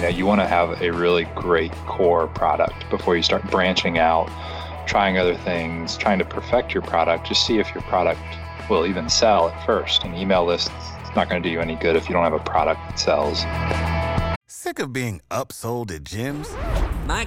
You know, you want to have a really great core product before you start branching out, trying other things, trying to perfect your product. Just see if your product will even sell at first. An email list is not going to do you any good if you don't have a product that sells. Sick of being upsold at gyms? My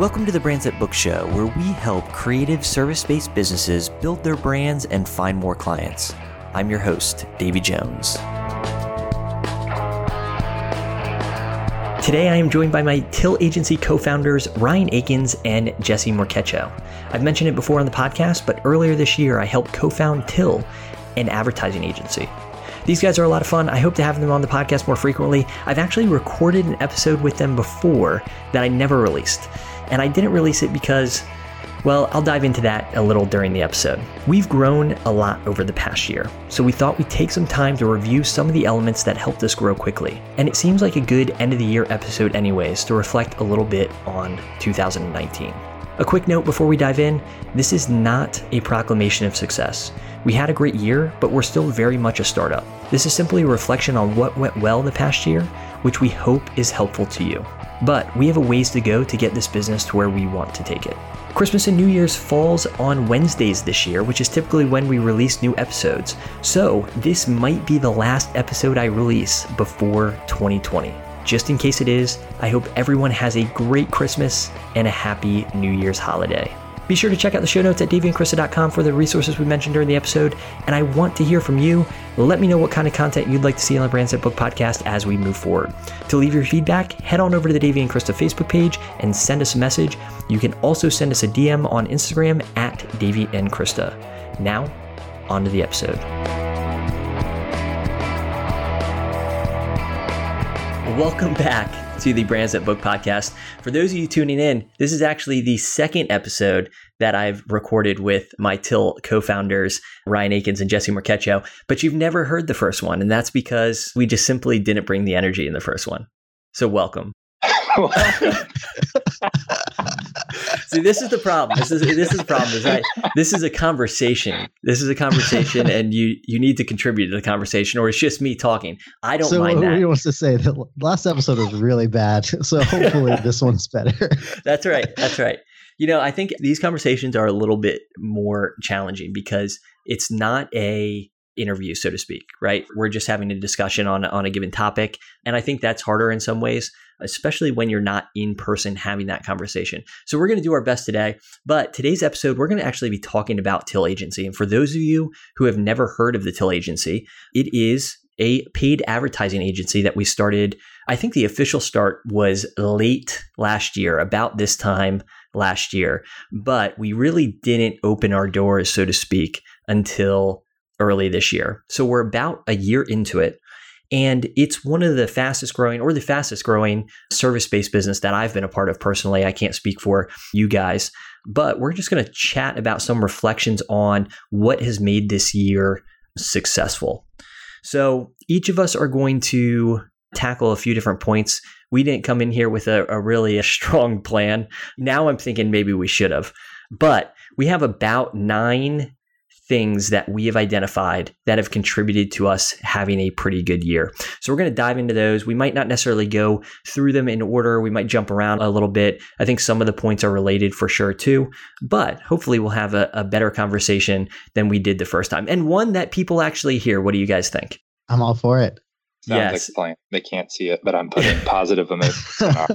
Welcome to the Brands That Book Show, where we help creative service based businesses build their brands and find more clients. I'm your host, Davey Jones. Today, I am joined by my Till Agency co founders, Ryan Akins and Jesse Morquecho. I've mentioned it before on the podcast, but earlier this year, I helped co found Till, an advertising agency. These guys are a lot of fun. I hope to have them on the podcast more frequently. I've actually recorded an episode with them before that I never released. And I didn't release it because, well, I'll dive into that a little during the episode. We've grown a lot over the past year, so we thought we'd take some time to review some of the elements that helped us grow quickly. And it seems like a good end of the year episode, anyways, to reflect a little bit on 2019. A quick note before we dive in this is not a proclamation of success. We had a great year, but we're still very much a startup. This is simply a reflection on what went well the past year, which we hope is helpful to you. But we have a ways to go to get this business to where we want to take it. Christmas and New Year's falls on Wednesdays this year, which is typically when we release new episodes. So, this might be the last episode I release before 2020. Just in case it is, I hope everyone has a great Christmas and a happy New Year's holiday. Be sure to check out the show notes at daveyandkrista.com for the resources we mentioned during the episode. And I want to hear from you. Let me know what kind of content you'd like to see on the Brands That Book podcast as we move forward. To leave your feedback, head on over to the Davey and Krista Facebook page and send us a message. You can also send us a DM on Instagram at Davey and Krista. Now, on to the episode. Welcome back to the Brands That Book podcast. For those of you tuning in, this is actually the second episode that I've recorded with my Till co founders, Ryan Akins and Jesse Morquecho, but you've never heard the first one. And that's because we just simply didn't bring the energy in the first one. So, welcome. See, this is the problem. This is this is the problem. Is I, this is a conversation. This is a conversation, and you you need to contribute to the conversation, or it's just me talking. I don't so mind that. He wants to say that last episode was really bad, so hopefully this one's better. That's right. That's right. You know, I think these conversations are a little bit more challenging because it's not a interview, so to speak, right? We're just having a discussion on on a given topic, and I think that's harder in some ways, especially when you're not in person having that conversation. So we're going to do our best today, but today's episode we're going to actually be talking about Till Agency, and for those of you who have never heard of the Till Agency, it is a paid advertising agency that we started. I think the official start was late last year, about this time last year, but we really didn't open our doors, so to speak, until early this year. So we're about a year into it. And it's one of the fastest growing or the fastest growing service based business that I've been a part of personally. I can't speak for you guys, but we're just going to chat about some reflections on what has made this year successful. So each of us are going to tackle a few different points. We didn't come in here with a, a really a strong plan. Now I'm thinking maybe we should have. But we have about nine things that we have identified that have contributed to us having a pretty good year. So we're going to dive into those. We might not necessarily go through them in order. We might jump around a little bit. I think some of the points are related for sure too, but hopefully we'll have a, a better conversation than we did the first time and one that people actually hear. What do you guys think? I'm all for it. Sounds Yes. like they can't see it, but I'm putting positive emojis in our,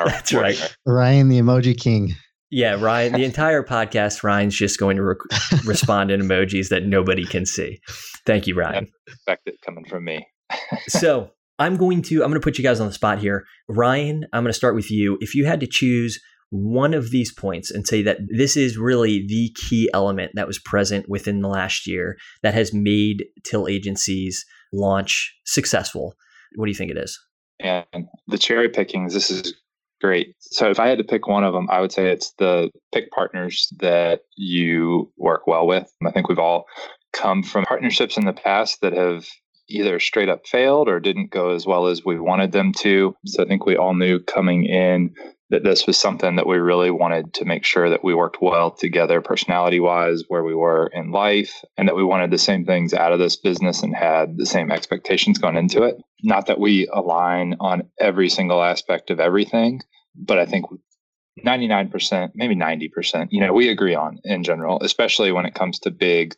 our That's right. Ryan, the emoji king. Yeah, Ryan, the entire podcast, Ryan's just going to rec- respond in emojis that nobody can see. Thank you, Ryan. Expect it coming from me. so I'm going to I'm going to put you guys on the spot here. Ryan, I'm going to start with you. If you had to choose one of these points and say that this is really the key element that was present within the last year that has made Till Agency's launch successful, what do you think it is? And the cherry pickings, this is great. So if I had to pick one of them, I would say it's the pick partners that you work well with. I think we've all come from partnerships in the past that have either straight up failed or didn't go as well as we wanted them to. So I think we all knew coming in that this was something that we really wanted to make sure that we worked well together personality wise where we were in life and that we wanted the same things out of this business and had the same expectations going into it. Not that we align on every single aspect of everything but i think 99% maybe 90% you know we agree on in general especially when it comes to big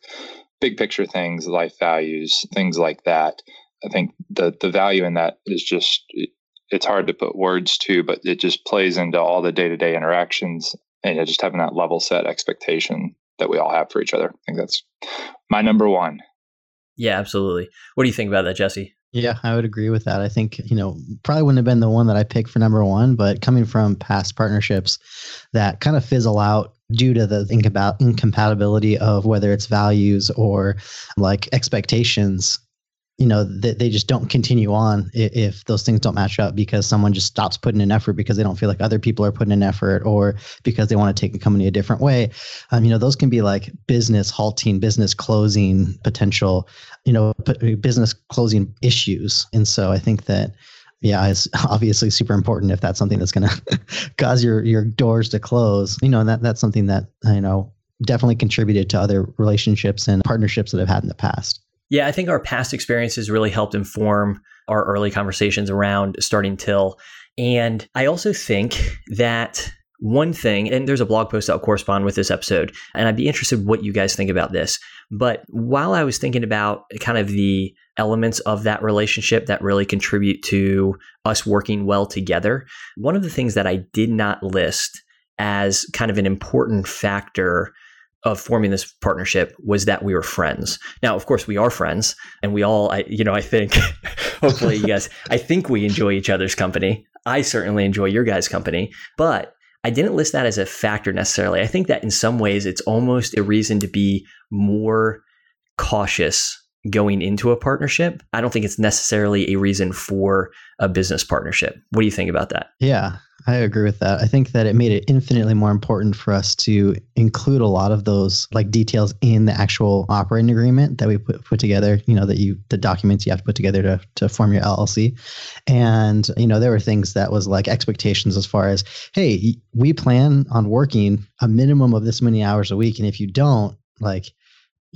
big picture things life values things like that. I think the the value in that is just it's hard to put words to, but it just plays into all the day to day interactions and just having that level set expectation that we all have for each other. I think that's my number one. Yeah, absolutely. What do you think about that, Jesse? Yeah, I would agree with that. I think, you know, probably wouldn't have been the one that I picked for number one, but coming from past partnerships that kind of fizzle out due to the incompatibility of whether it's values or like expectations you know they, they just don't continue on if, if, those things don't match up because someone just stops putting in effort because they don't feel like other people are putting in effort or because they want to take the company a different way um, you know those can be like business halting business closing potential you know business closing issues and so i think that yeah, it's obviously super important if that's something that's going to cause your your doors to close. You know, and that that's something that you know definitely contributed to other relationships and partnerships that I've had in the past. Yeah, I think our past experiences really helped inform our early conversations around starting Till. And I also think that one thing, and there's a blog post that'll correspond with this episode, and I'd be interested what you guys think about this. But while I was thinking about kind of the elements of that relationship that really contribute to us working well together, one of the things that I did not list as kind of an important factor of forming this partnership was that we were friends. Now, of course, we are friends, and we all, I, you know, I think, hopefully, you guys, I think we enjoy each other's company. I certainly enjoy your guys' company, but I didn't list that as a factor necessarily. I think that in some ways, it's almost a reason to be more cautious going into a partnership. I don't think it's necessarily a reason for a business partnership. What do you think about that? Yeah, I agree with that. I think that it made it infinitely more important for us to include a lot of those like details in the actual operating agreement that we put, put together, you know, that you the documents you have to put together to to form your LLC. And, you know, there were things that was like expectations as far as, hey, we plan on working a minimum of this many hours a week and if you don't, like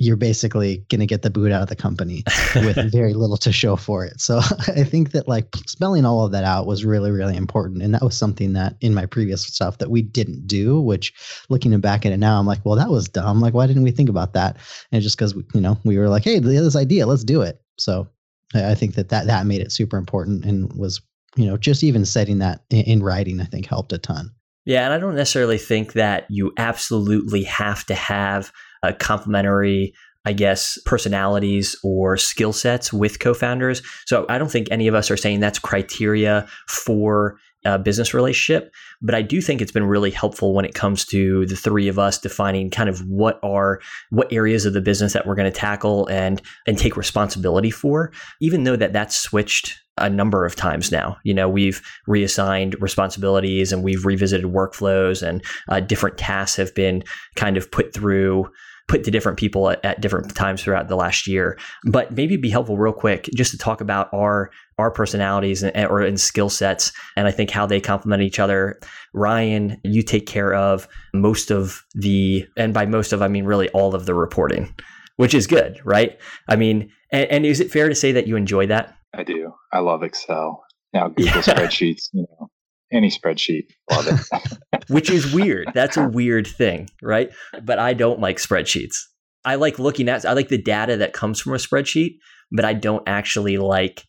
you're basically going to get the boot out of the company with very little to show for it. So I think that like spelling all of that out was really, really important. And that was something that in my previous stuff that we didn't do, which looking back at it now, I'm like, well, that was dumb. Like, why didn't we think about that? And just because, you know, we were like, hey, this idea, let's do it. So I think that that, that made it super important and was, you know, just even setting that in, in writing, I think helped a ton. Yeah. And I don't necessarily think that you absolutely have to have uh, complementary I guess, personalities or skill sets with co founders. So I don't think any of us are saying that's criteria for a business relationship. But I do think it's been really helpful when it comes to the three of us defining kind of what are what areas of the business that we're going to tackle and and take responsibility for. Even though that that's switched a number of times now. You know, we've reassigned responsibilities and we've revisited workflows, and uh, different tasks have been kind of put through put to different people at, at, different times throughout the last year. But maybe it'd be helpful real quick just to talk about our our personalities and, or in skill sets and I think how they complement each other. Ryan, you take care of most of the and by most of I mean really all of the reporting, which is good, right? I mean, and, and is it fair to say that you enjoy that? I do. I love Excel. Now Google yeah. spreadsheets, you know any spreadsheet. Love it. Which is weird. That's a weird thing, right? But I don't like spreadsheets. I like looking at I like the data that comes from a spreadsheet, but I don't actually like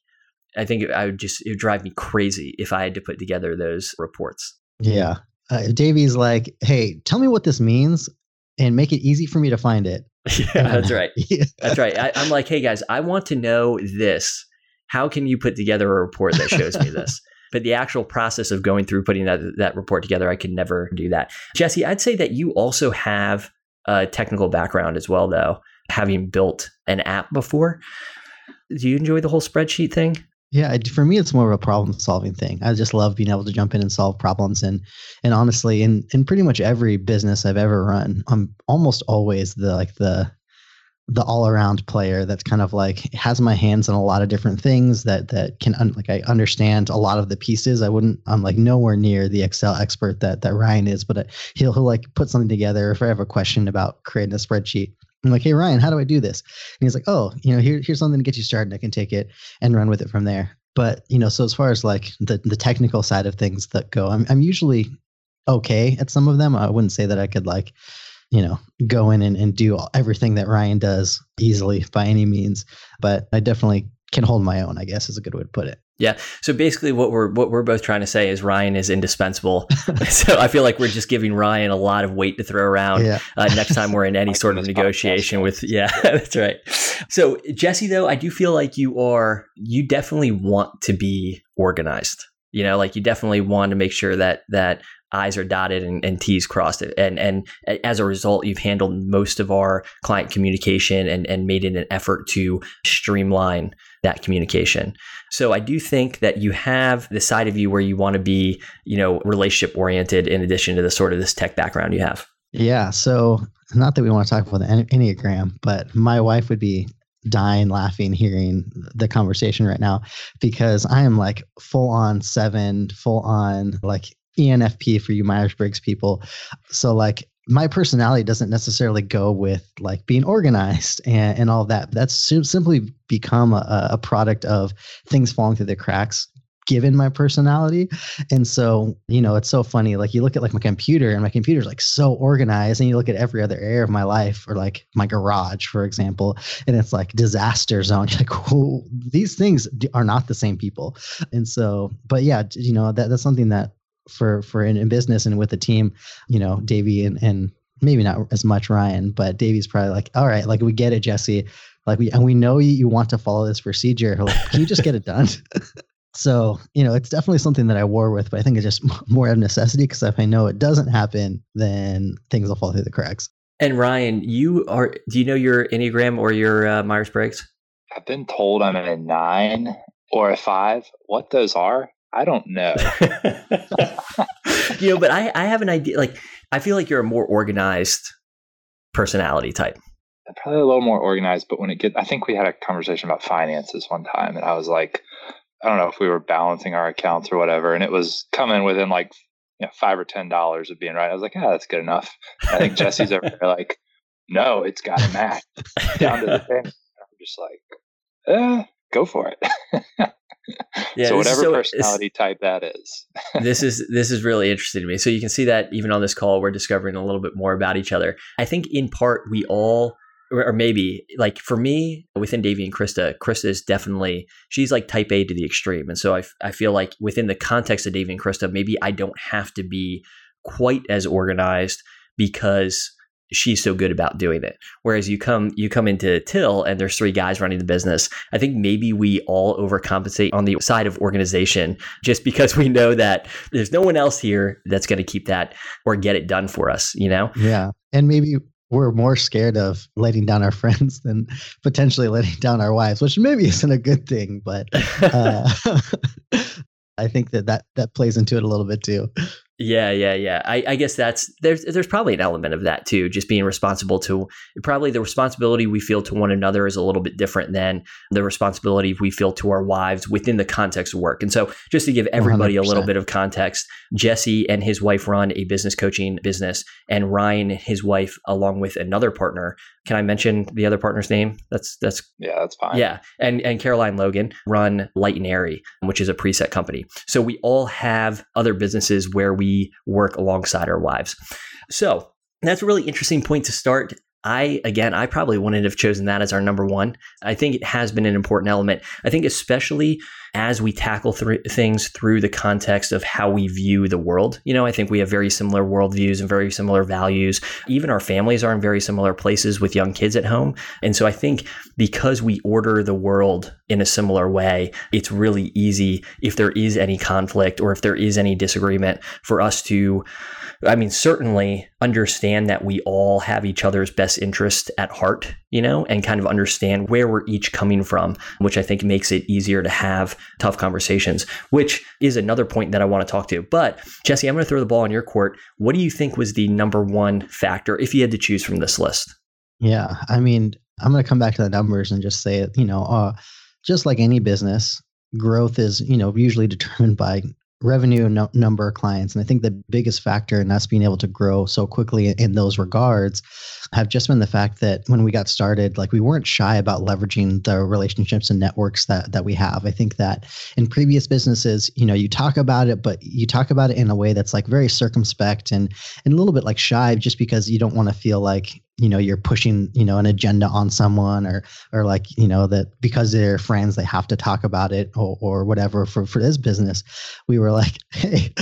I think I would just it would drive me crazy if I had to put together those reports. Yeah. Uh, Davey's like, "Hey, tell me what this means and make it easy for me to find it." Yeah, that's right. yeah. That's right. I, I'm like, "Hey guys, I want to know this. How can you put together a report that shows me this?" But the actual process of going through putting that, that report together, I could never do that. Jesse, I'd say that you also have a technical background as well, though, having built an app before. Do you enjoy the whole spreadsheet thing? Yeah, for me, it's more of a problem solving thing. I just love being able to jump in and solve problems. And and honestly, in in pretty much every business I've ever run, I'm almost always the like the the all around player that's kind of like has my hands on a lot of different things that that can un, like I understand a lot of the pieces. I wouldn't I'm like nowhere near the Excel expert that that Ryan is, but uh, he'll he'll like put something together. If I have a question about creating a spreadsheet, I'm like, hey Ryan, how do I do this? And he's like, oh, you know, here, here's something to get you started. I can take it and run with it from there. But you know, so as far as like the the technical side of things that go, I'm I'm usually okay at some of them. I wouldn't say that I could like, you know, go in and, and do everything that Ryan does easily by any means. But I definitely can hold my own, I guess is a good way to put it. Yeah. So basically, what we're what we're both trying to say is Ryan is indispensable. so I feel like we're just giving Ryan a lot of weight to throw around yeah. uh, next time we're in any sort of negotiation with. Yeah, that's right. So Jesse, though, I do feel like you are you definitely want to be organized. You know, like you definitely want to make sure that that I's are dotted and, and, T's crossed. And and as a result, you've handled most of our client communication and, and made it an effort to streamline that communication. So I do think that you have the side of you where you want to be, you know, relationship oriented in addition to the sort of this tech background you have. Yeah. So not that we want to talk about the Enneagram, but my wife would be dying laughing hearing the conversation right now because I am like full on seven, full on like ENFP for you Myers Briggs people. So like my personality doesn't necessarily go with like being organized and, and all that. That's simply become a, a product of things falling through the cracks given my personality. And so, you know, it's so funny. Like you look at like my computer and my computer's like so organized and you look at every other area of my life or like my garage, for example, and it's like disaster zone. You're like, well, these things are not the same people. And so, but yeah, you know, that, that's something that for for in, in business and with the team, you know, Davey and and maybe not as much Ryan, but Davey's probably like, all right, like we get it, Jesse. Like we and we know you, you want to follow this procedure. Like, can you just get it done? so you know, it's definitely something that I war with, but I think it's just more of necessity because if I know it doesn't happen, then things will fall through the cracks. And Ryan, you are. Do you know your Enneagram or your uh, Myers Briggs? I've been told I'm a nine or a five. What those are, I don't know. you know, but I, I have an idea. Like, I feel like you're a more organized personality type. Probably a little more organized, but when it get, I think we had a conversation about finances one time, and I was like, I don't know if we were balancing our accounts or whatever, and it was coming within like you know, five or ten dollars of being right. I was like, yeah, that's good enough. I think Jesse's over there like, no, it's got to match down to the thing. I'm just like, eh, go for it. yeah, so whatever so, personality type that is. this is this is really interesting to me. So you can see that even on this call, we're discovering a little bit more about each other. I think in part we all or maybe like for me within Davey and Krista, Krista is definitely she's like type A to the extreme, and so I, I feel like within the context of Davey and Krista, maybe I don't have to be quite as organized because she's so good about doing it. Whereas you come you come into Till and there's three guys running the business. I think maybe we all overcompensate on the side of organization just because we know that there's no one else here that's going to keep that or get it done for us, you know? Yeah. And maybe we're more scared of letting down our friends than potentially letting down our wives, which maybe isn't a good thing, but uh, I think that, that that plays into it a little bit too. Yeah, yeah, yeah. I, I, guess that's there's there's probably an element of that too. Just being responsible to probably the responsibility we feel to one another is a little bit different than the responsibility we feel to our wives within the context of work. And so, just to give everybody 100%. a little bit of context, Jesse and his wife run a business coaching business, and Ryan, and his wife, along with another partner. Can I mention the other partner's name? That's that's yeah, that's fine. Yeah, and and Caroline Logan run Light and Airy, which is a preset company. So we all have other businesses where we work alongside our wives. So that's a really interesting point to start. I, again, I probably wouldn't have chosen that as our number one. I think it has been an important element. I think, especially as we tackle th- things through the context of how we view the world. You know, I think we have very similar worldviews and very similar values. Even our families are in very similar places with young kids at home. And so I think because we order the world in a similar way, it's really easy if there is any conflict or if there is any disagreement for us to I mean, certainly understand that we all have each other's best interest at heart, you know, and kind of understand where we're each coming from, which I think makes it easier to have tough conversations, which is another point that I want to talk to. But Jesse, I'm going to throw the ball on your court. What do you think was the number one factor if you had to choose from this list? Yeah, I mean, I'm going to come back to the numbers and just say you know, uh, just like any business, growth is, you know, usually determined by revenue no, number of clients. And i think the biggest factor in us being able to grow so quickly in those regards have just been the fact that when we got started like we weren't shy about leveraging the relationships and networks that that we have. I think that in previous businesses you know you talk about it but you talk about it in a way that's like very circumspect and and a little bit like shy just because you don't want to feel like you know you're pushing you know an agenda on someone or or like you know that because they're friends they have to talk about it or, or whatever for for this business. We were like hey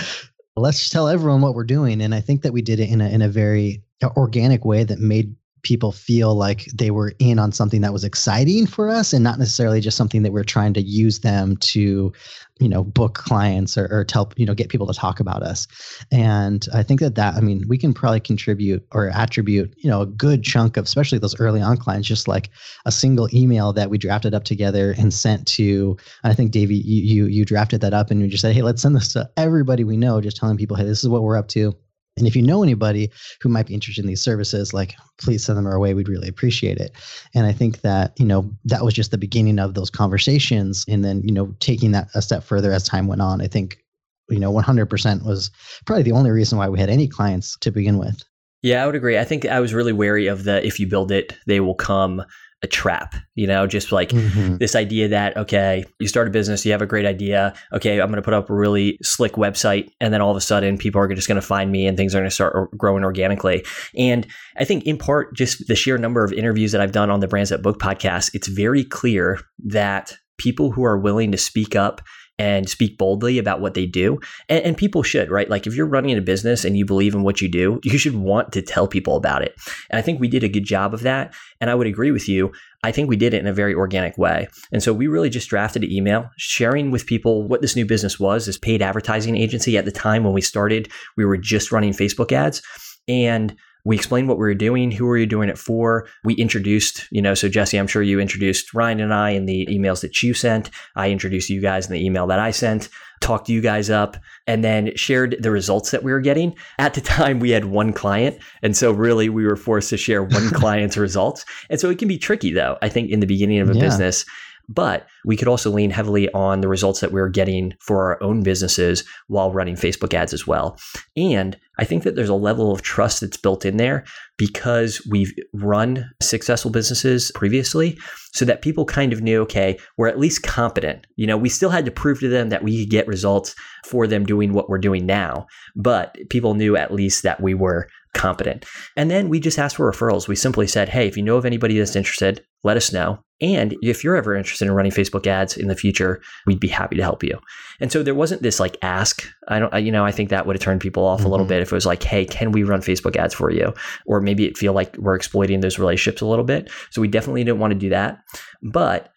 let's tell everyone what we're doing. And i think that we did it in a in a very uh, organic way that made people feel like they were in on something that was exciting for us and not necessarily just something that we're trying to use them to you know book clients or, or tell you know get people to talk about us. And i think that that i mean we can probably contribute or attribute you know a good chunk of especially those early on clients just like a single email that we drafted up together and sent to i think davey you you, you drafted that up and you just said hey let's send this to everybody we know just telling people hey this is what we're up to and if you know anybody who might be interested in these services, like please send them our way. We'd really appreciate it. And I think that, you know, that was just the beginning of those conversations. And then, you know, taking that a step further as time went on, I think, you know, 100% was probably the only reason why we had any clients to begin with. Yeah, I would agree. I think I was really wary of the if you build it, they will come a trap, you know, just like mm-hmm. this idea that, okay, you start a business, you have a great idea. Okay, I'm going to put up a really slick website. And then all of a sudden, people are just going to find me and things are going to start growing organically. And I think, in part, just the sheer number of interviews that I've done on the Brands That Book podcast, it's very clear that people who are willing to speak up and speak boldly about what they do. And, and, people should, right? Like if you're running a business and you believe in what you do, you should want to tell people about it. And I think we did a good job of that. And I would agree with you. I think we did it in a very organic way. And so we really just drafted an email sharing with people what this new business was, this paid advertising agency. At the time when we started, we were just running Facebook ads. And we explained what we were doing, who were you doing it for. We introduced, you know, so Jesse, I'm sure you introduced Ryan and I in the emails that you sent. I introduced you guys in the email that I sent, talked you guys up, and then shared the results that we were getting. At the time, we had one client. And so really we were forced to share one client's results. And so it can be tricky though, I think in the beginning of a yeah. business but we could also lean heavily on the results that we are getting for our own businesses while running Facebook ads as well. And I think that there's a level of trust that's built in there because we've run successful businesses previously so that people kind of knew, okay, we're at least competent. You know, we still had to prove to them that we could get results for them doing what we're doing now, but people knew at least that we were competent. And then we just asked for referrals. We simply said, hey, if you know of anybody that's interested, let us know. And if you're ever interested in running Facebook ads in the future, we'd be happy to help you. And so there wasn't this like ask. I don't, you know, I think that would have turned people off mm-hmm. a little mm-hmm. bit if it was like, hey, can we run Facebook ads for you? Or maybe it feel like we're exploiting those relationships a little bit. So we definitely didn't want to do that. But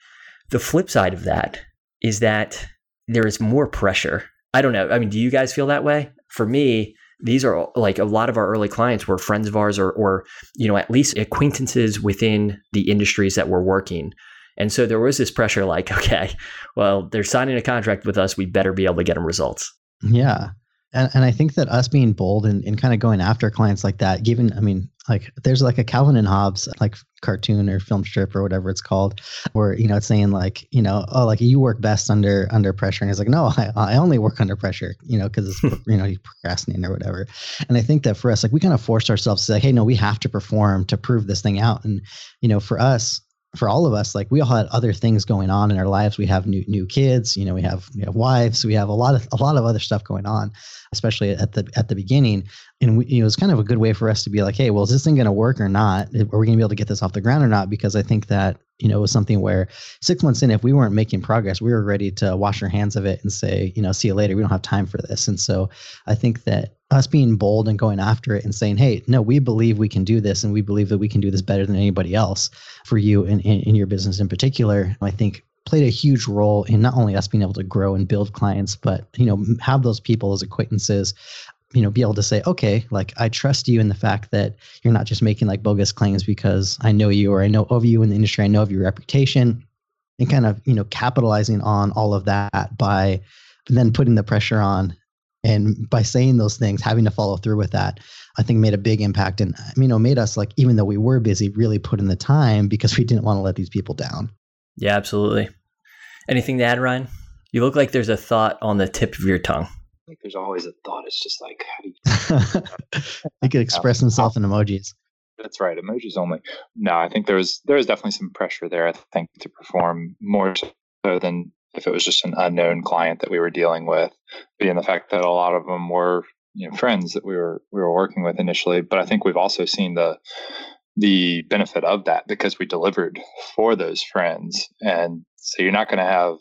the flip side of that is that there is more pressure. I don't know. I mean, do you guys feel that way? For me, these are like a lot of our early clients were friends of ours or, or you know at least acquaintances within the industries that we're working. And so there was this pressure like okay well they're signing a contract with us we better be able to get them results. Yeah and, and I think that us being bold and, and kind of going after clients like that, given, I mean, like there's like a Calvin and Hobbes like cartoon or film strip or whatever it's called, where you know it's saying like you know oh like you work best under under pressure, and it's like no I, I only work under pressure, you know because it's you know you procrastinating or whatever. And I think that for us like we kind of forced ourselves to say hey no we have to perform to prove this thing out, and you know for us for all of us, like we all had other things going on in our lives. We have new new kids, you know, we have we have wives, we have a lot of a lot of other stuff going on, especially at the at the beginning. And we, you know, it's kind of a good way for us to be like, hey, well, is this thing going to work or not? Are we going to be able to get this off the ground or not? Because I think that you know was something where six months in, if we weren't making progress, we were ready to wash our hands of it and say, you know, see you later. We don't have time for this. And so I think that us being bold and going after it and saying, hey, no, we believe we can do this and we believe that we can do this better than anybody else for you in, in your business in particular, I think played a huge role in not only us being able to grow and build clients, but, you know, have those people as acquaintances, you know, be able to say, okay, like I trust you in the fact that you're not just making like bogus claims because I know you or I know of you in the industry, I know of your reputation and kind of you know capitalizing on all of that by then putting the pressure on and by saying those things having to follow through with that i think made a big impact and you know made us like even though we were busy really put in the time because we didn't want to let these people down. Yeah absolutely. Anything to add ryan? You look like there's a thought on the tip of your tongue Think there's always a thought. It's just like, how do you? he could express himself in emojis. That's right, emojis only. No, I think there was there was definitely some pressure there. I think to perform more so than if it was just an unknown client that we were dealing with, being the fact that a lot of them were you know friends that we were we were working with initially. But I think we've also seen the the benefit of that because we delivered for those friends, and so you're not going to have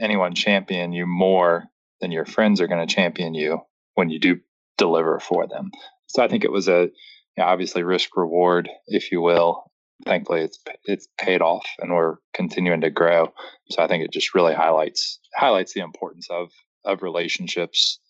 anyone champion you more then your friends are going to champion you when you do deliver for them. So I think it was a you know, obviously risk reward, if you will. Thankfully, it's it's paid off, and we're continuing to grow. So I think it just really highlights highlights the importance of of relationships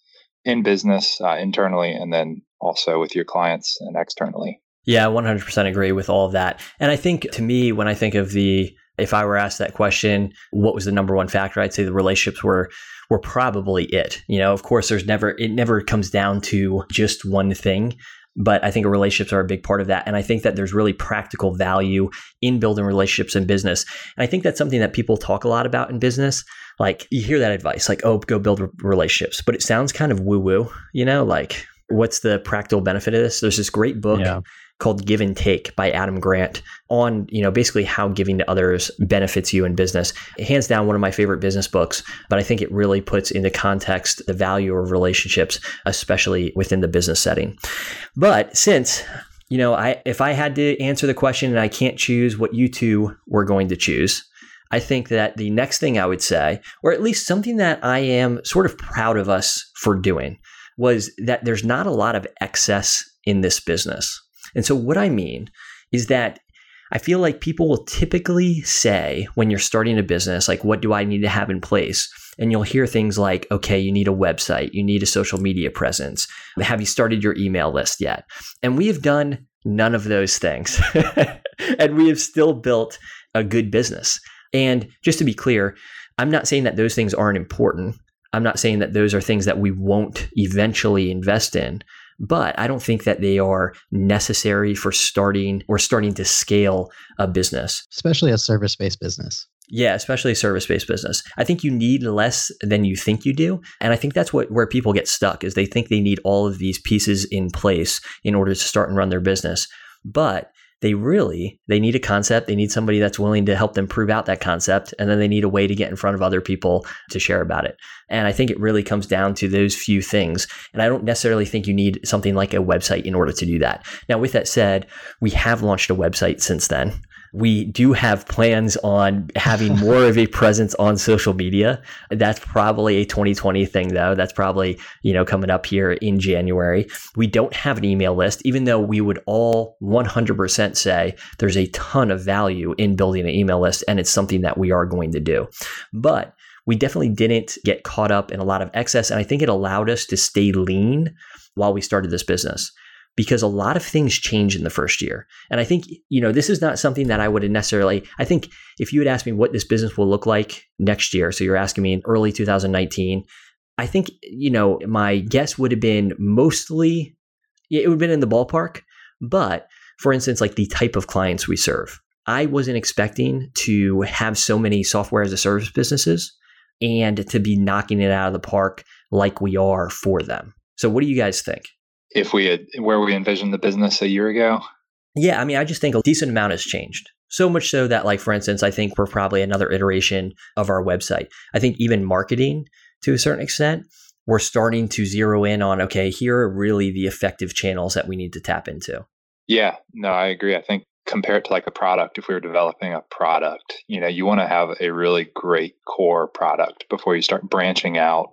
in business uh, internally, and then also with your clients and externally. Yeah, 100% agree with all of that. And I think to me, when I think of the if I were asked that question, what was the number one factor? I'd say the relationships were were probably it. You know, of course, there's never it never comes down to just one thing. But I think relationships are a big part of that. And I think that there's really practical value in building relationships in business. And I think that's something that people talk a lot about in business. Like you hear that advice, like, oh, go build relationships. But it sounds kind of woo woo, you know, like what's the practical benefit of this? There's this great book yeah called Give and Take by Adam Grant on, you know, basically how giving to others benefits you in business. Hands down one of my favorite business books, but I think it really puts into context the value of relationships, especially within the business setting. But since you know, I if I had to answer the question and I can't choose what you two were going to choose, I think that the next thing I would say, or at least something that I am sort of proud of us for doing, was that there's not a lot of excess in this business. And so, what I mean is that I feel like people will typically say when you're starting a business, like, what do I need to have in place? And you'll hear things like, okay, you need a website, you need a social media presence. Have you started your email list yet? And we have done none of those things. and we have still built a good business. And just to be clear, I'm not saying that those things aren't important. I'm not saying that those are things that we won't eventually invest in but I don't think that they are necessary for starting or starting to scale a business, especially a service based business. Yeah, especially a service-based business. I think you need less than you think you do, and I think that's what where people get stuck is they think they need all of these pieces in place in order to start and run their business. But they really they need a concept. They need somebody that's willing to help them prove out that concept and then they need a way to get in front of other people to share about it. And i think it really comes down to those few things. And i don't necessarily think you need something like a website in order to do that. Now with that said we have launched a website since then we do have plans on having more of a presence on social media. That's probably a 2020 thing though. That's probably, you know, coming up here in January. We don't have an email list, even though we would all 100% say there's a ton of value in building an email list and it's something that we are going to do. But we definitely didn't get caught up in a lot of excess. And I think it allowed us to stay lean while we started this business because a lot of things change in the first year. And I think, you know, this is not something that I would necessarily, I think if you had asked me what this business will look like next year, so you're asking me in early 2019, I think, you know, my guess would have been mostly, it would have been in the ballpark. But for instance, like the type of clients we serve, I wasn't expecting to have so many software as a service businesses and to be knocking it out of the park like we are for them. So, what do you guys think? If we had where we envisioned the business a year ago? Yeah, I mean, I just think a decent amount has changed. So much so that, like, for instance, I think we're probably another iteration of our website. I think even marketing to a certain extent, we're starting to zero in on okay, here are really the effective channels that we need to tap into. Yeah, no, I agree. I think compared to like a product, if we were developing a product, you know, you want to have a really great core product before you start branching out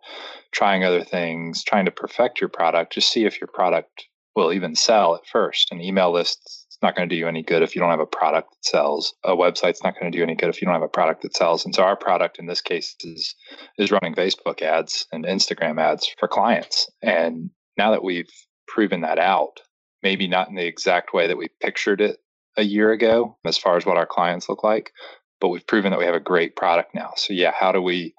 trying other things, trying to perfect your product, just see if your product will even sell at first. An email list is not going to do you any good if you don't have a product that sells. A website's not going to do any good if you don't have a product that sells. And so our product in this case is is running Facebook ads and Instagram ads for clients. And now that we've proven that out, maybe not in the exact way that we pictured it a year ago as far as what our clients look like, but we've proven that we have a great product now. So yeah, how do we?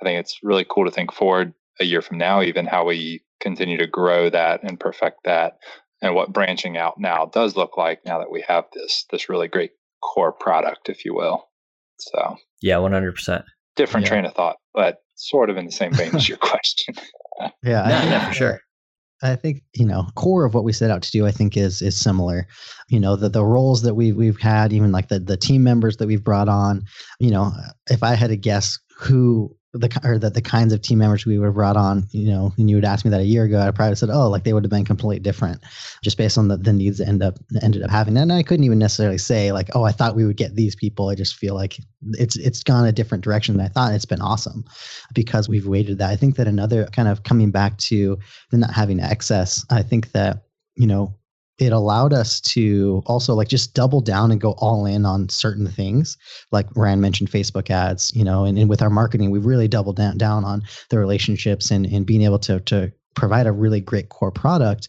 I think it's really cool to think forward a year from now, even how we continue to grow that and perfect that, and what branching out now does look like now that we have this this really great core product, if you will. So yeah, one hundred percent different yeah. train of thought, but sort of in the same vein as your question. yeah, yeah, yeah, for sure. I think you know core of what we set out to do. I think is is similar. You know the the roles that we we've had, even like the the team members that we've brought on. You know, if I had to guess who the or the, the kinds of team members we would have brought on, you know, and you would ask me that a year ago, I probably said, oh, like they would have been completely different, just based on the, the needs that end up ended up having. And I couldn't even necessarily say like, oh, I thought we would get these people. I just feel like it's it's gone a different direction than I thought. It's been awesome because we've waited that. I think that another kind of coming back to the not having excess. I think that you know it allowed us to also like just double down and go all in on certain things. Like Ryan mentioned facebook ads you know and, and with our marketing we really doubled down, down on the relationships and, and being able to, to provide a really great core product.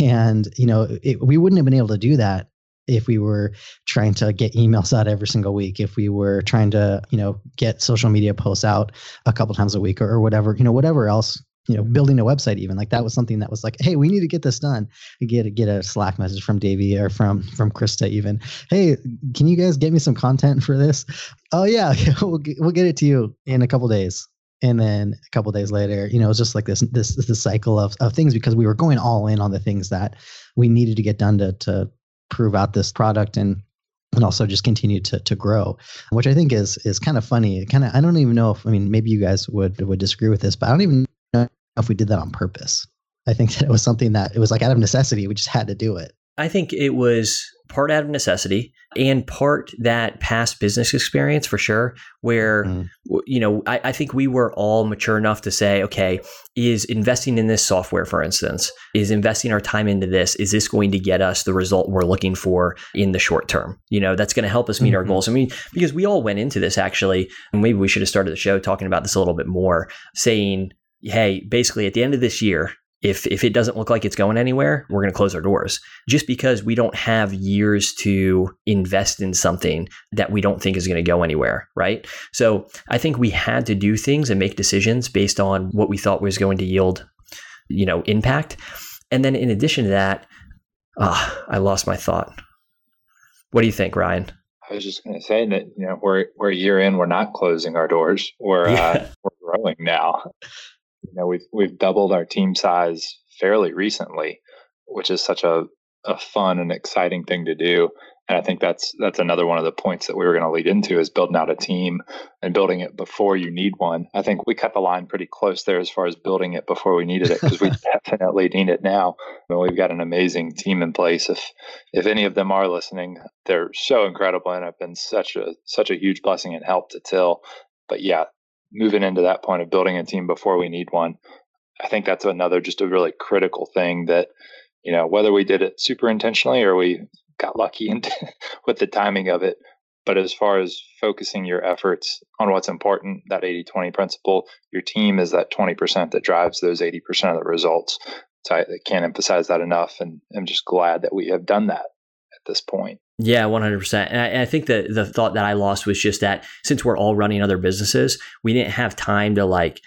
And you know it, we wouldn't have been able to do that if we were trying to get emails out every single week if we were trying to you know get social media posts out a couple times a week or, or whatever you know whatever else you know building a website even like that was something that was like hey we need to get this done. Get get a slack message from davey or from from krista even hey can you guys get me some content for this? Oh yeah we'll get, we'll get it to you in a couple days. And then a couple days later you know it was just like this this this cycle of, of things because we were going all in on the things that we needed to get done to to prove out this product and and also just continue to to grow, which I think is is kind of funny. Kind of, I don't even know if I mean maybe you guys would would disagree with this, but I don't even if we did that on purpose. I think that it was something that it was like out of necessity. We just had to do it. I think it was part out of necessity and part that past business experience for sure, where, mm. you know, I, I, think we were all mature enough to say, okay, is investing in this software, for instance, is investing our time into this, is this going to get us the result we're looking for in the short term? You know, that's going to help us meet mm-hmm. our goals. I mean, because we all went into this actually, and maybe we should have started the show talking about this a little bit more, saying, hey, basically at the end of this year, if if it doesn't look like it's going anywhere, we're going to close our doors. Just because we don't have years to invest in something that we don't think is going to go anywhere, right? So I think we had to do things and make decisions based on what we thought was going to yield, you know, impact. And then in addition to that, ah, I lost my thought. What do you think, Ryan? I was just going to say that you know we're we're a year in, we're not closing our doors. We're yeah. uh, we're growing now. You know, we've we've doubled our team size fairly recently, which is such a, a fun and exciting thing to do. And I think that's that's another one of the points that we were going to lead into is building out a team and building it before you need one. I think we cut the line pretty close there as far as building it before we needed it because we definitely need it now. I mean, we've got an amazing team in place. If if any of them are listening, they're so incredible and have been such a such a huge blessing and help to Till. But yeah, moving into that point of building a team before we need one, I think that's another just a really critical thing that, you know, whether we did it super intentionally or we got lucky and with the timing of it. But as far as focusing your efforts on what's important, that 80 20 principle, your team is that 20% that drives those 80% of the results. So I can't emphasize that enough. And I'm just glad that we have done that at this point. Yeah, 100%. And I, think that the thought that I lost was just that since we're all running other businesses, we didn't have time to like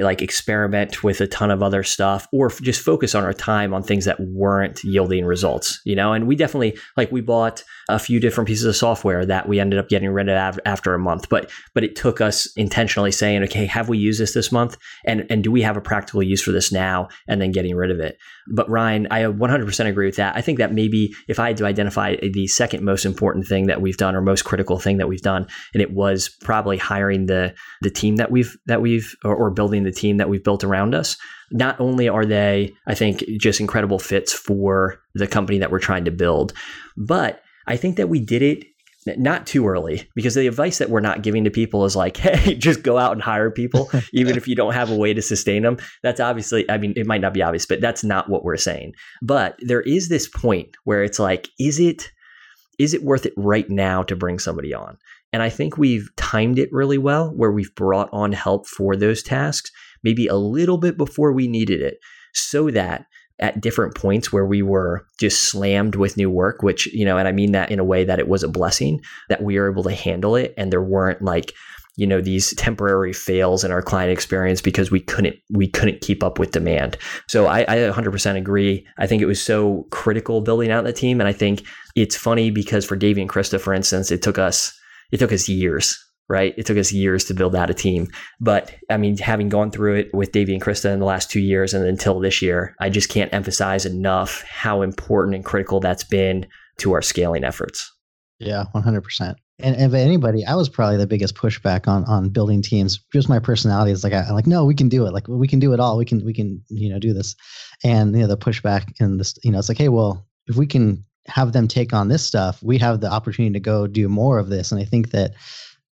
like experiment with a ton of other stuff or just focus on our time on things that weren't yielding results you know? And we definitely like we bought a few different pieces of software that we ended up getting rid of after a month but but it took us intentionally saying okay have we used this this month? And and do we have a practical use for this now? And then getting rid of it. But ryan i 100% agree with that. I think that maybe if i had to identify the second most important thing that we've done or most critical thing that we've done and it was probably hiring the the team that we've that we've or, or building the the team that we've built around us. Not only are they, I think, just incredible fits for the company that we're trying to build, but I think that we did it not too early because the advice that we're not giving to people is like, hey, just go out and hire people, even if you don't have a way to sustain them. That's obviously, I mean, it might not be obvious, but that's not what we're saying. But there is this point where it's like, is it is it worth it right now to bring somebody on? And I think we've timed it really well where we've brought on help for those tasks, maybe a little bit before we needed it, so that at different points where we were just slammed with new work, which, you know, and I mean that in a way that it was a blessing that we were able to handle it and there weren't like, you know these temporary fails in our client experience because we couldn't we couldn't keep up with demand. So I, I 100% agree. I think it was so critical building out the team and i think it's funny because for davey and krista for instance it took us it took us years right? It took us years to build out a team. But I mean, having gone through it with Davey and Krista in the last two years and until this year, I just can't emphasize enough how important and critical that's been to our scaling efforts. Yeah, 100%. And if anybody, I was probably the biggest pushback on on building teams. Just my personality is like, I, am like, no, we can do it. Like, we can do it all. We can, we can, you know, do this. And you know, the pushback and this, you know, it's like, hey, well, if we can have them take on this stuff, we have the opportunity to go do more of this. And I think that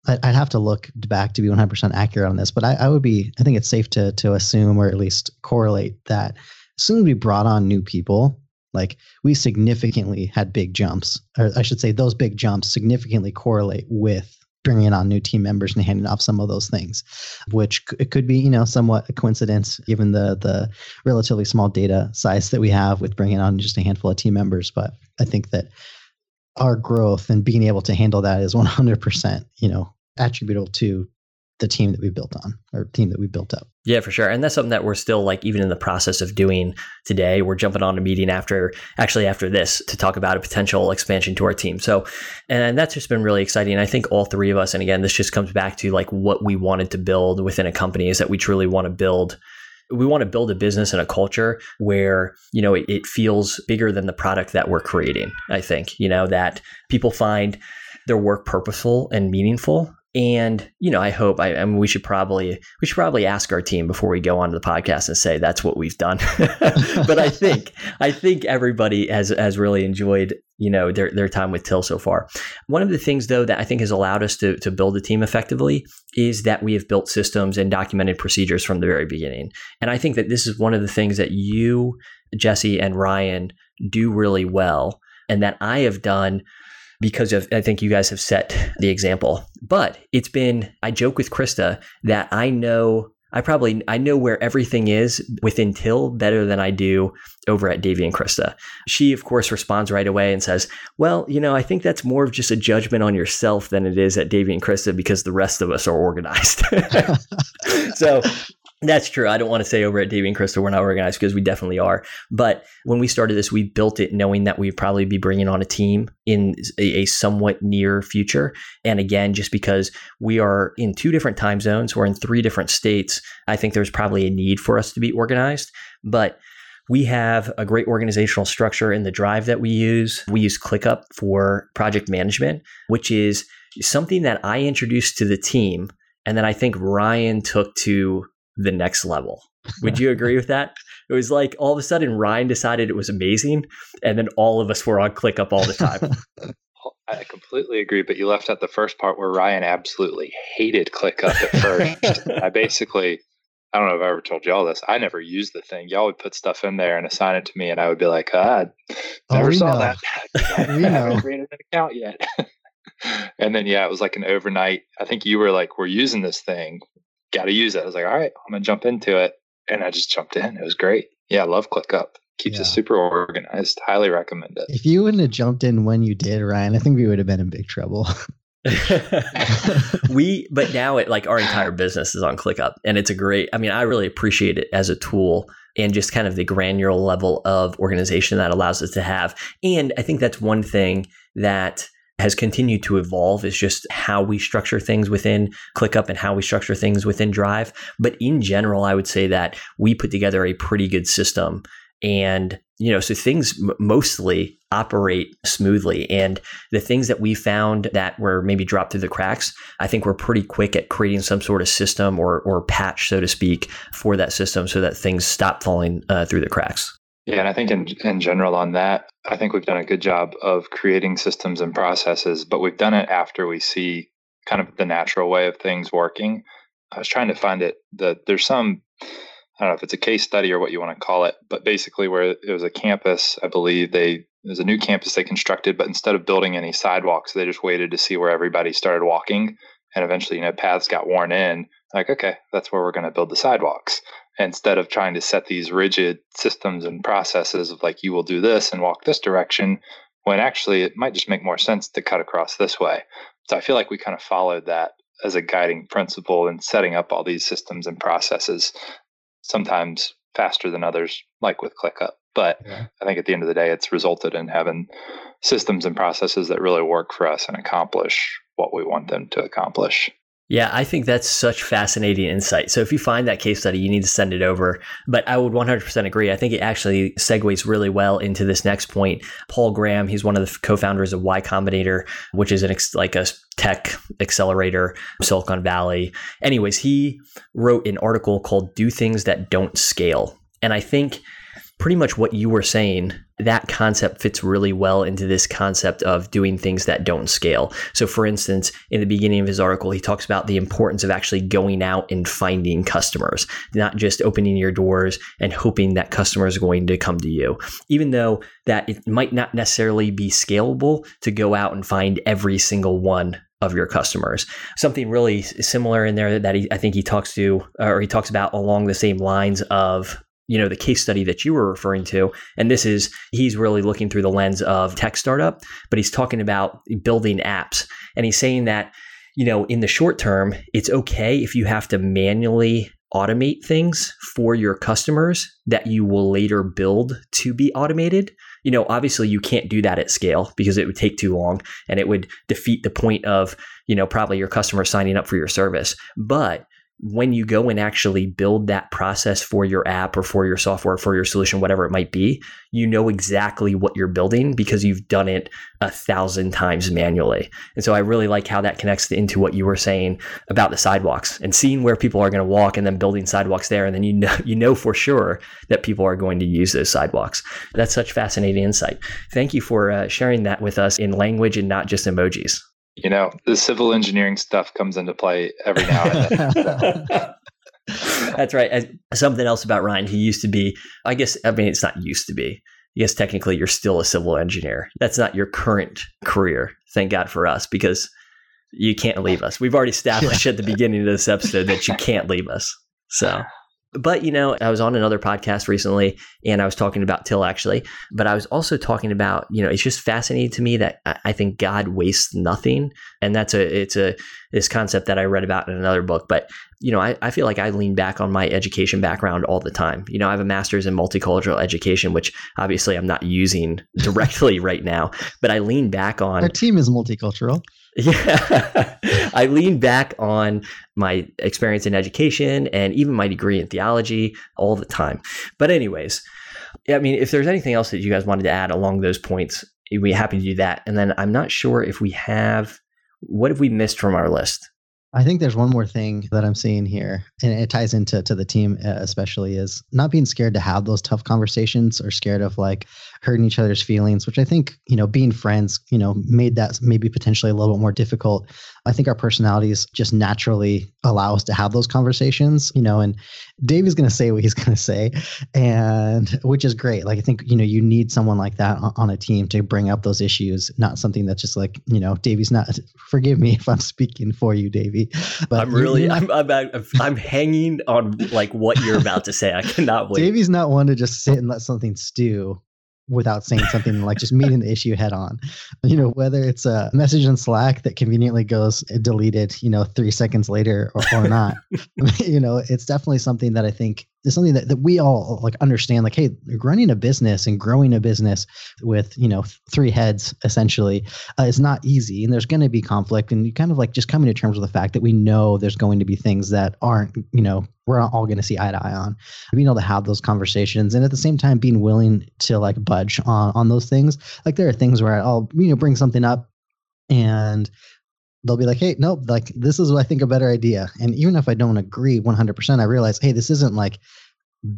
I'd have to look back to be 100% accurate on this, but I, I, would be, I think it's safe to, to assume or at least correlate that as soon as we brought on new people, like we significantly had big jumps, or I should say those big jumps significantly correlate with bringing on new team members and handing off some of those things, which it could be, you know, somewhat a coincidence given the the relatively small data size that we have with bringing on just a handful of team members. But I think that our growth and being able to handle that is 100%, you know, attributable to the team that we built on or team that we built up. Yeah, for sure. And that's something that we're still like even in the process of doing today. We're jumping on a meeting after actually after this to talk about a potential expansion to our team. So and that's just been really exciting. I think all three of us, and again, this just comes back to like what we wanted to build within a company is that we truly want to build we want to build a business and a culture where you know it, it, feels bigger than the product that we're creating i think you know that people find their work purposeful and meaningful and you know, I hope I, I mean, we should probably we should probably ask our team before we go onto the podcast and say that's what we've done. but I think I think everybody has has really enjoyed you know their their time with Till so far. One of the things though that I think has allowed us to to build a team effectively is that we have built systems and documented procedures from the very beginning. And I think that this is one of the things that you, Jesse, and Ryan do really well, and that I have done because of I think you guys have set the example. But it's been I joke with Krista that I know I probably I know where everything is within Till better than I do over at Davey and Krista. She of course responds right away and says, "Well, you know, I think that's more of just a judgment on yourself than it is at Davey and Krista because the rest of us are organized." so that's true. I don't want to say over at Davey and Krista we're not organized because we definitely are. But when we started this, we built it knowing that we'd probably be bringing on a team in a, somewhat near future. And again, just because we are in two different time zones, we're in three different states, I think there's probably a need for us to be organized. But we have a great organizational structure in the drive that we use. We use ClickUp for project management, which is something that I introduced to the team. And then I think Ryan took to the next level. Would you agree with that? It was like all of a sudden Ryan decided it was amazing, and then all of us were on ClickUp all the time. I completely agree, but you left out the first part where Ryan absolutely hated ClickUp at first. I basically, I don't know if I ever told y'all this. I never used the thing. Y'all would put stuff in there and assign it to me, and I would be like, ah, never oh, saw know. that. I haven't created an account yet. and then, yeah, it was like an overnight. I think you were like, we're using this thing got to use it. I was like, all right, I'm gonna jump into it, and I just jumped in. It was great. Yeah, I love ClickUp. Keeps yeah. it super organized. Highly recommend it. If you wouldn't have jumped in when you did, Ryan, I think we would have been in big trouble. we but now it like our entire business is on ClickUp and it's a great I mean I really appreciate it as a tool and just kind of the granular level of organization that allows us to have. And I think that's one thing that has continued to evolve is just how we structure things within ClickUp and how we structure things within Drive. But in general, I would say that we put together a pretty good system. And, you know, so things m- mostly operate smoothly. And the things that we found that were maybe dropped through the cracks, I think we're pretty quick at creating some sort of system or, or patch, so to speak, for that system so that things stop falling uh, through the cracks. Yeah, and I think in in general on that, I think we've done a good job of creating systems and processes, but we've done it after we see kind of the natural way of things working. I was trying to find it that there's some I don't know if it's a case study or what you want to call it, but basically where it was a campus, I believe they there's a new campus they constructed, but instead of building any sidewalks, they just waited to see where everybody started walking, and eventually, you know, paths got worn in. Like, okay, that's where we're going to build the sidewalks instead of trying to set these rigid systems and processes of like you will do this and walk this direction when actually it might just make more sense to cut across this way. So i feel like we kind of followed that as a guiding principle in setting up all these systems and processes sometimes faster than others like with clickup. But yeah. i think at the end of the day it's resulted in having systems and processes that really work for us and accomplish what we want them to accomplish yeah, I think that's such fascinating insight. So if you find that case study, you need to send it over. But I would 100% agree. I think it actually segues really well into this next point. Paul Graham, he's one of the co-founders of Y Combinator, which is an ex- like a tech accelerator, Silicon Valley. Anyways, he wrote an article called "Do Things That Don't Scale," and I think pretty much what you were saying, that concept fits really well into this concept of doing things that don't scale. So, for instance, in the beginning of his article, he talks about the importance of actually going out and finding customers, not just opening your doors and hoping that customers are going to come to you. Even though that it might not necessarily be scalable to go out and find every single one of your customers. Something really similar in there that he, I think he talks to, uh, or he talks about along the same lines of you know the case study that you were referring to and this is he's really looking through the lens of tech startup but he's talking about building apps and he's saying that you know in the short term it's okay if you have to manually automate things for your customers that you will later build to be automated. You know obviously you can't do that at scale because it would take too long and it would defeat the point of you know probably your customer signing up for your service but when you go and actually build that process for your app or for your software, for your solution, whatever it might be, you know exactly what you're building because you've done it a thousand times manually. And so I really like how that connects into what you were saying about the sidewalks and seeing where people are going to walk and then building sidewalks there. And then you know, you know for sure that people are going to use those sidewalks. That's such fascinating insight. Thank you for uh, sharing that with us in language and not just emojis you know, the civil engineering stuff comes into play every now and then. That's right. As, something else about Ryan, he used to be, I guess, I mean, it's not used to be. I guess technically you're still a civil engineer. That's not your current career. Thank God for us because you can't leave us. We've already established at the beginning of this episode that you can't leave us. So but, you know, I was on another podcast recently and I was talking about Till actually, but I was also talking about, you know, it's just fascinating to me that I think God wastes nothing. And that's a, it's a, this concept that I read about in another book. But, you know, I, I feel like I lean back on my education background all the time. You know, I have a master's in multicultural education, which obviously I'm not using directly right now, but I lean back on. Our team is multicultural. Yeah. I lean back on my experience in education and even my degree in theology all the time. But, anyways, I mean, if there's anything else that you guys wanted to add along those points, we'd be happy to do that. And then I'm not sure if we have, what have we missed from our list? I think there's one more thing that I'm seeing here, and it ties into to the team uh, especially is not being scared to have those tough conversations or scared of like hurting each other's feelings, which I think you know being friends, you know, made that maybe potentially a little bit more difficult. I think our personalities just naturally allow us to have those conversations, you know, and Dave is going to say what he's going to say, and which is great. Like I think you know you need someone like that on, on a team to bring up those issues, not something that's just like you know Davey's not. Forgive me if I'm speaking for you, Davey. But I'm really I'm, I'm I'm hanging on like what you're about to say. I cannot wait. Davey's not one to just sit and let something stew without saying something like just meeting the issue head on. You know, whether it's a message in Slack that conveniently goes deleted, you know, three seconds later or, or not, you know, it's definitely something that I think is something that, that we all like understand like hey running a business and growing a business with you know three heads essentially uh, is not easy and there's going to be conflict and you kind of like just coming to terms with the fact that we know there's going to be things that aren't you know we're all going to see eye to eye on. Being able to have those conversations and at the same time being willing to like budge on on those things. Like there are things where i'll you know bring something up and they'll be like, hey, nope, like this is what I think a better idea. And even if I don't agree 100%, I realize, hey, this isn't like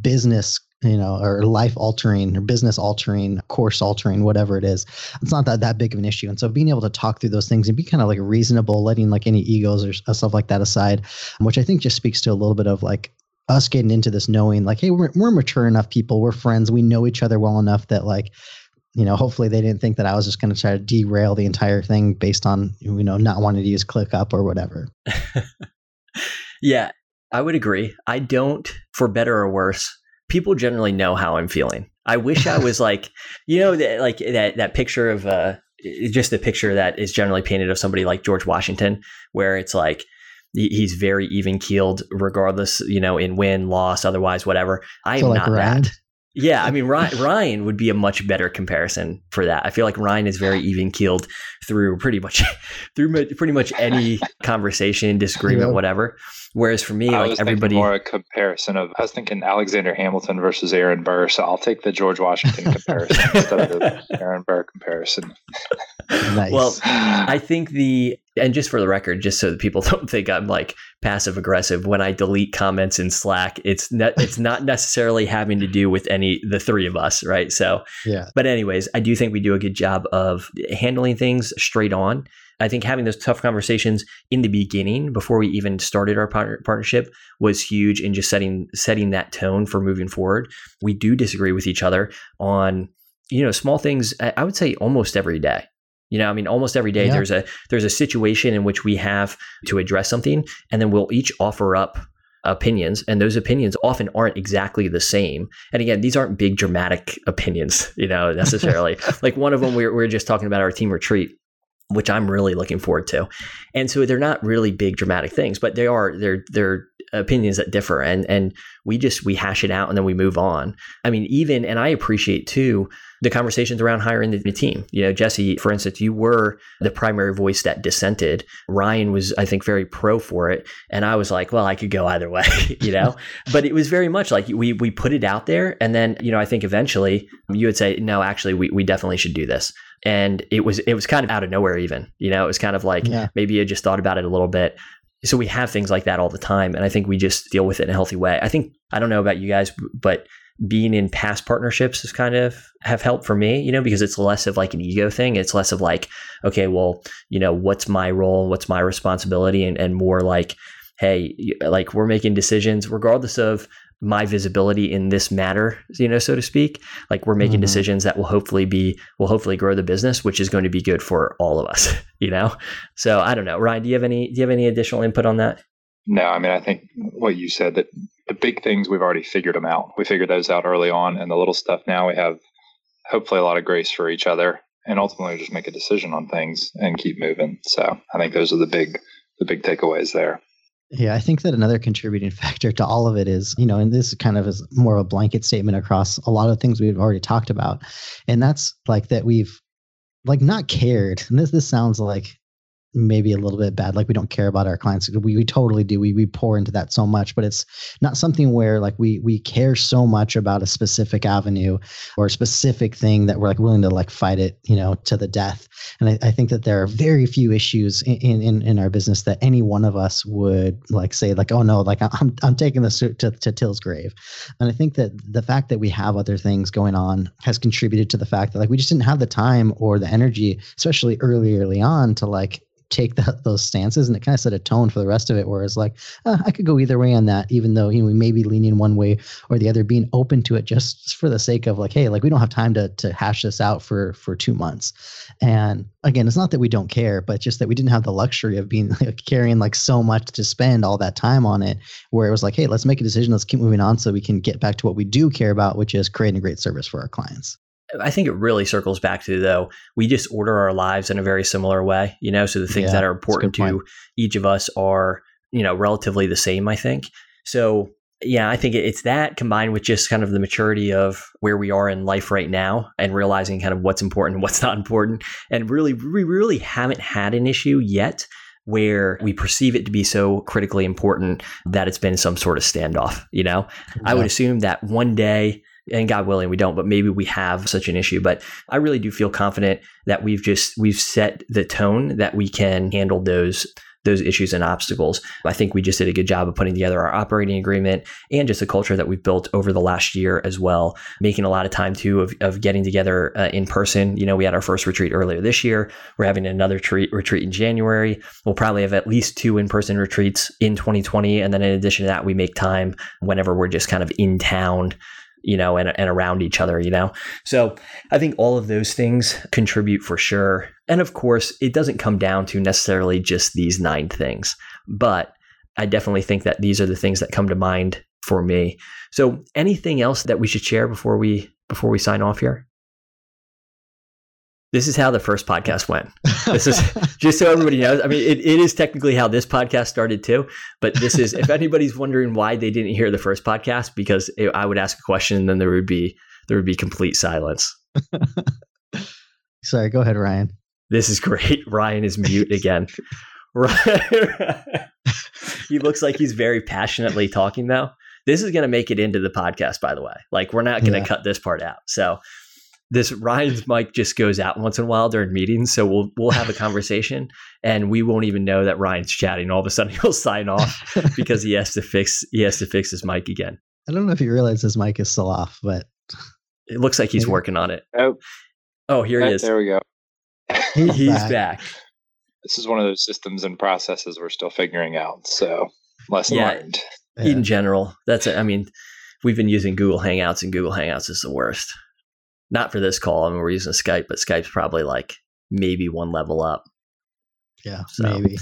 business, you know, or life altering or business altering, course altering, whatever it is. It's not that that big of an issue. And so being able to talk through those things and be kind of like reasonable, letting like any egos or uh, stuff like that aside, um, which I think just speaks to a little bit of like us getting into this knowing like hey we're, we're mature enough people we're friends we know each other well enough that like you know, hopefully they didn't think that I was just going to try to derail the entire thing based on, you know, not wanting to use ClickUp or whatever. yeah. I would agree. I don't, for better or worse, people generally know how I'm feeling. I wish I was like, you know, that, like that that picture of uh, just the picture that is generally painted of somebody like George Washington, where it's like he's very even keeled, regardless, you know, in win, loss, otherwise, whatever. I am so like not that. Yeah, I mean Ryan, would be a much better comparison for that. I feel like Ryan is very even keeled through pretty much through pretty much any conversation, disagreement, whatever. Whereas for me, I like everybody more a comparison of I was thinking Alexander Hamilton versus Aaron Burr, so I'll take the George Washington comparison instead of the Aaron Burr comparison. nice. Well, I think the and just for the record, just so that people don't think I'm like passive aggressive when I delete comments in Slack, it's ne- it's not necessarily having to do with any the three of us, right? So yeah. But anyways, I do think we do a good job of handling things straight on I think having those tough conversations in the beginning before we even started our partnership was huge in just setting setting that tone for moving forward. We do disagree with each other on you know small things. I would say almost every day. You know, I mean, almost every day yeah. there's a there's a situation in which we have to address something, and then we'll each offer up opinions and those opinions often aren't exactly the same and again these aren't big dramatic opinions you know necessarily like one of them we are we are just talking about our team retreat which I'm really looking forward to. And so they're not really big dramatic things, but they are they're they're opinions that differ and and we just we hash it out and then we move on. I mean, even and I appreciate too the conversations around hiring the team. You know, Jesse, for instance, you were the primary voice that dissented. Ryan was, I think, very pro for it, and I was like, well, I could go either way, you know. but it was very much like we we put it out there, and then you know, I think eventually you would say, no, actually, we we definitely should do this and it was it was kind of out of nowhere even you know it was kind of like yeah. maybe you just thought about it a little bit. So we have things like that all the time and i think we just deal with it in a healthy way. I think i don't know about you guys but being in past partnerships has kind of have helped for me you know because it's less of like an ego thing. It's less of like okay well you know what's my role what's my responsibility and, and more like hey like we're making decisions regardless of my visibility in this matter, you know, so to speak. Like we're making mm-hmm. decisions that will hopefully be will hopefully grow the business, which is going to be good for all of us, you know. So I don't know, Ryan. Do you have any do you have any additional input on that? No, I mean I think what you said that the big things we've already figured them out. We figured those out early on, and the little stuff now we have hopefully a lot of grace for each other, and ultimately just make a decision on things and keep moving. So I think those are the big the big takeaways there. Yeah, I think that another contributing factor to all of it is, you know, and this kind of is more of a blanket statement across a lot of things we've already talked about. And that's like that we've like not cared. And this this sounds like maybe a little bit bad like we don't care about our clients. We, we totally do. We, we pour into that so much but it's not something where like we we care so much about a specific avenue or a specific thing that we're like willing to like fight it you know to the death. And i, I think that there are very few issues in, in in our business that any one of us would like say like oh no like i'm i'm taking this to, to, to till's grave. And i think that the fact that we have other things going on has contributed to the fact that like we just didn't have the time or the energy especially early early on to like take that, those stances and it kind of set a tone for the rest of it where it's like uh, i could go either way on that even though you know we may be leaning one way or the other being open to it just for the sake of like hey like we don't have time to to hash this out for for two months. And again it's not that we don't care but just that we didn't have the luxury of being like, carrying like so much to spend all that time on it where it was like hey let's make a decision let's keep moving on so we can get back to what we do care about which is creating a great service for our clients I think it really circles back to though we just order our lives in a very similar way, you know. So the things yeah, that are important to each of us are, you know, relatively the same. I think so. Yeah, I think it's that combined with just kind of the maturity of where we are in life right now and realizing kind of what's important and what's not important. And really, we really haven't had an issue yet where we perceive it to be so critically important that it's been some sort of standoff. You know, yeah. I would assume that one day and God willing, we don't, but maybe we have such an issue. But I really do feel confident that we've just we've set the tone that we can handle those those issues and obstacles. I think we just did a good job of putting together our operating agreement and just a culture that we've built over the last year as well, making a lot of time too of, of getting together uh, in person. You know, we had our first retreat earlier this year. We're having another treat, retreat in January. We'll probably have at least two in person retreats in 2020. And then in addition to that, we make time whenever we're just kind of in town you know, and, and around each other, you know? So I think all of those things contribute for sure. And of course, it doesn't come down to necessarily just these nine things, but I definitely think that these are the things that come to mind for me. So, anything else that we should share before we before we sign off here? This is how the first podcast went. This is just so everybody knows. I mean, it, it is technically how this podcast started too. But this is, if anybody's wondering why they didn't hear the first podcast, because it, I would ask a question and then there would be there would be complete silence. Sorry, go ahead, Ryan. This is great. Ryan is mute again. he looks like he's very passionately talking though. This is going to make it into the podcast, by the way. Like we're not going to yeah. cut this part out. So this Ryan's mic just goes out once in a while during meetings, so we'll we'll have a conversation, and we won't even know that Ryan's chatting. All of a sudden, he'll sign off because he has to fix he has to fix his mic again. I don't know if you realize his mic is still off, but it looks like he's working on it. Oh, oh, here he is. There we go. He's, he's back. back. This is one of those systems and processes we're still figuring out. So lesson yeah, learned. In general, that's it. I mean, we've been using Google Hangouts, and Google Hangouts is the worst. Not for this call. I mean, we're using Skype, but Skype's probably like maybe one level up. Yeah, so, maybe.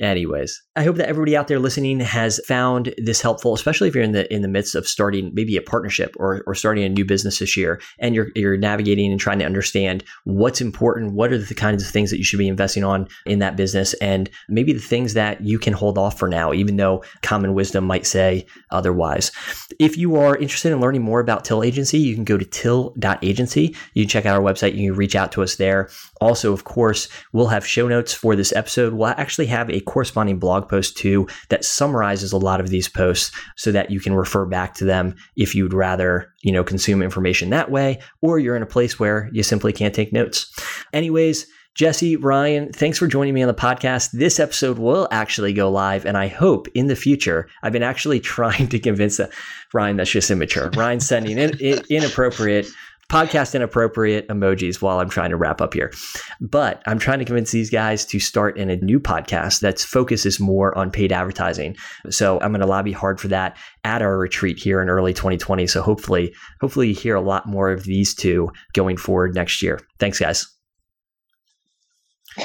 Anyways, I hope that everybody out there listening has found this helpful, especially if you're in the in the midst of starting maybe a partnership or, or starting a new business this year and you're you're navigating and trying to understand what's important, what are the kinds of things that you should be investing on in that business, and maybe the things that you can hold off for now, even though common wisdom might say otherwise. If you are interested in learning more about Till Agency, you can go to till.agency. You can check out our website, you can reach out to us there. Also, of course, we'll have show notes for this episode. We'll actually have a corresponding blog post too that summarizes a lot of these posts so that you can refer back to them if you'd rather, you know, consume information that way, or you're in a place where you simply can't take notes. Anyways, Jesse, Ryan, thanks for joining me on the podcast. This episode will actually go live, and I hope in the future, I've been actually trying to convince uh, Ryan that's just immature. Ryan's sending in, in, inappropriate podcast inappropriate emojis while I'm trying to wrap up here. But I'm trying to convince these guys to start in a new podcast that's focuses more on paid advertising. So I'm going to lobby hard for that at our retreat here in early 2020. So hopefully, hopefully you hear a lot more of these two going forward next year. Thanks, guys.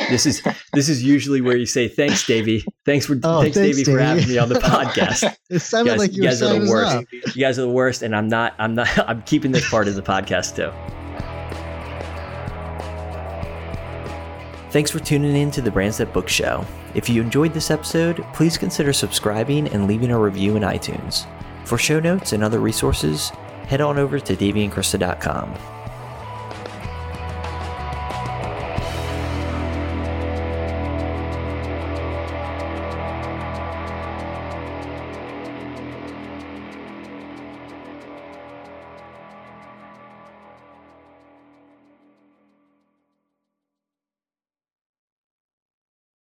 This is this is usually where you say thanks, Davey. Thanks for oh, thanks, thanks Davey, for having me on the podcast. it sounded guys, like you, you guys are the worst. Up. You guys are the worst, and I'm not. I'm not. I'm keeping this part of the podcast too. Thanks for tuning in to the Brands That Book Show. If you enjoyed this episode, please consider subscribing and leaving a review in iTunes. For show notes and other resources, head on over to daveyandkrista.com.